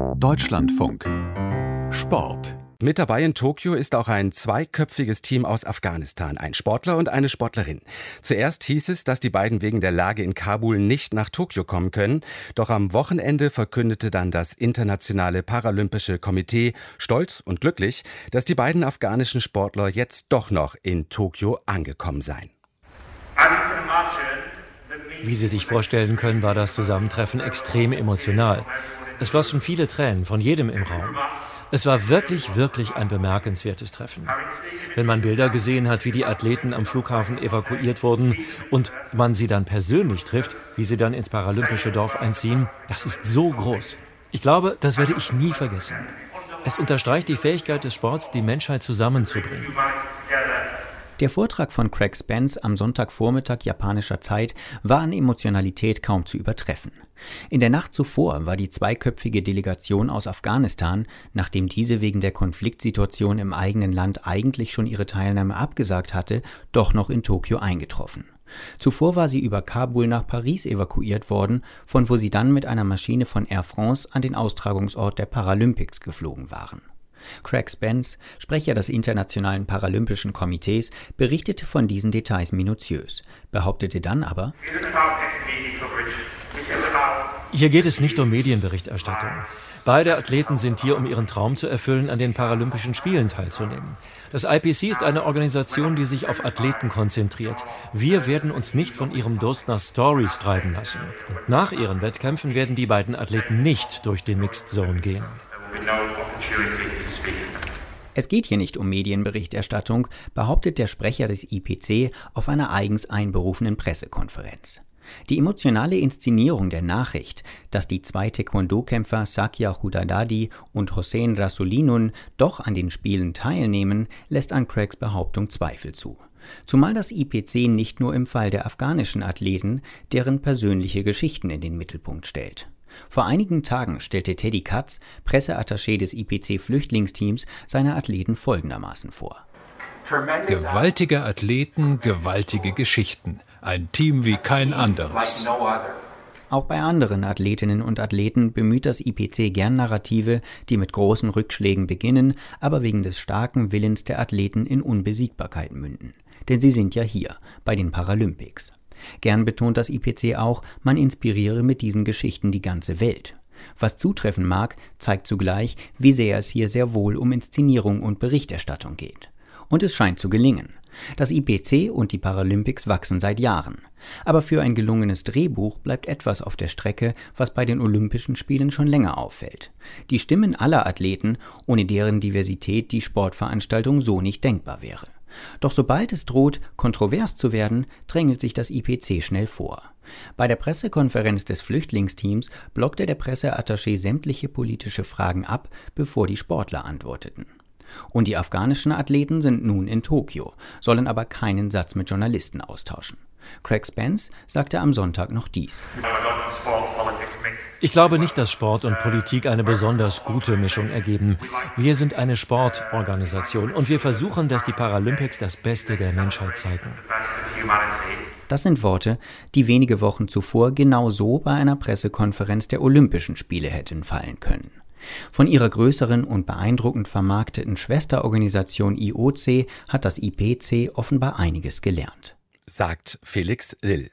Deutschlandfunk Sport mit dabei in Tokio ist auch ein zweiköpfiges Team aus Afghanistan, ein Sportler und eine Sportlerin. Zuerst hieß es, dass die beiden wegen der Lage in Kabul nicht nach Tokio kommen können, doch am Wochenende verkündete dann das Internationale Paralympische Komitee stolz und glücklich, dass die beiden afghanischen Sportler jetzt doch noch in Tokio angekommen seien. Wie Sie sich vorstellen können, war das Zusammentreffen extrem emotional. Es flossen viele Tränen von jedem im Raum. Es war wirklich, wirklich ein bemerkenswertes Treffen. Wenn man Bilder gesehen hat, wie die Athleten am Flughafen evakuiert wurden und man sie dann persönlich trifft, wie sie dann ins paralympische Dorf einziehen, das ist so groß. Ich glaube, das werde ich nie vergessen. Es unterstreicht die Fähigkeit des Sports, die Menschheit zusammenzubringen. Der Vortrag von Craig Spence am Sonntagvormittag japanischer Zeit war an Emotionalität kaum zu übertreffen. In der Nacht zuvor war die zweiköpfige Delegation aus Afghanistan, nachdem diese wegen der Konfliktsituation im eigenen Land eigentlich schon ihre Teilnahme abgesagt hatte, doch noch in Tokio eingetroffen. Zuvor war sie über Kabul nach Paris evakuiert worden, von wo sie dann mit einer Maschine von Air France an den Austragungsort der Paralympics geflogen waren. Craig Spence, Sprecher des Internationalen Paralympischen Komitees, berichtete von diesen Details minutiös, behauptete dann aber, hier geht es nicht um Medienberichterstattung. Beide Athleten sind hier, um ihren Traum zu erfüllen, an den Paralympischen Spielen teilzunehmen. Das IPC ist eine Organisation, die sich auf Athleten konzentriert. Wir werden uns nicht von ihrem Durst nach Stories treiben lassen. Und nach ihren Wettkämpfen werden die beiden Athleten nicht durch die Mixed Zone gehen. Es geht hier nicht um Medienberichterstattung, behauptet der Sprecher des IPC auf einer eigens einberufenen Pressekonferenz. Die emotionale Inszenierung der Nachricht, dass die zwei Taekwondo-Kämpfer Sakya Hudadadi und Hossein Rasulinun doch an den Spielen teilnehmen, lässt an Craigs Behauptung Zweifel zu. Zumal das IPC nicht nur im Fall der afghanischen Athleten deren persönliche Geschichten in den Mittelpunkt stellt. Vor einigen Tagen stellte Teddy Katz, Presseattaché des IPC-Flüchtlingsteams, seine Athleten folgendermaßen vor. Gewaltige Athleten, gewaltige Geschichten. Ein Team wie kein anderes. Auch bei anderen Athletinnen und Athleten bemüht das IPC gern Narrative, die mit großen Rückschlägen beginnen, aber wegen des starken Willens der Athleten in Unbesiegbarkeit münden. Denn sie sind ja hier, bei den Paralympics. Gern betont das IPC auch, man inspiriere mit diesen Geschichten die ganze Welt. Was zutreffen mag, zeigt zugleich, wie sehr es hier sehr wohl um Inszenierung und Berichterstattung geht. Und es scheint zu gelingen. Das IPC und die Paralympics wachsen seit Jahren. Aber für ein gelungenes Drehbuch bleibt etwas auf der Strecke, was bei den Olympischen Spielen schon länger auffällt. Die Stimmen aller Athleten, ohne deren Diversität die Sportveranstaltung so nicht denkbar wäre. Doch sobald es droht, kontrovers zu werden, drängelt sich das IPC schnell vor. Bei der Pressekonferenz des Flüchtlingsteams blockte der Presseattaché sämtliche politische Fragen ab, bevor die Sportler antworteten. Und die afghanischen Athleten sind nun in Tokio, sollen aber keinen Satz mit Journalisten austauschen. Craig Spence sagte am Sonntag noch dies. Ich glaube nicht, dass Sport und Politik eine besonders gute Mischung ergeben. Wir sind eine Sportorganisation und wir versuchen, dass die Paralympics das Beste der Menschheit zeigen. Das sind Worte, die wenige Wochen zuvor genau so bei einer Pressekonferenz der Olympischen Spiele hätten fallen können. Von ihrer größeren und beeindruckend vermarkteten Schwesterorganisation IOC hat das IPC offenbar einiges gelernt sagt Felix Lill.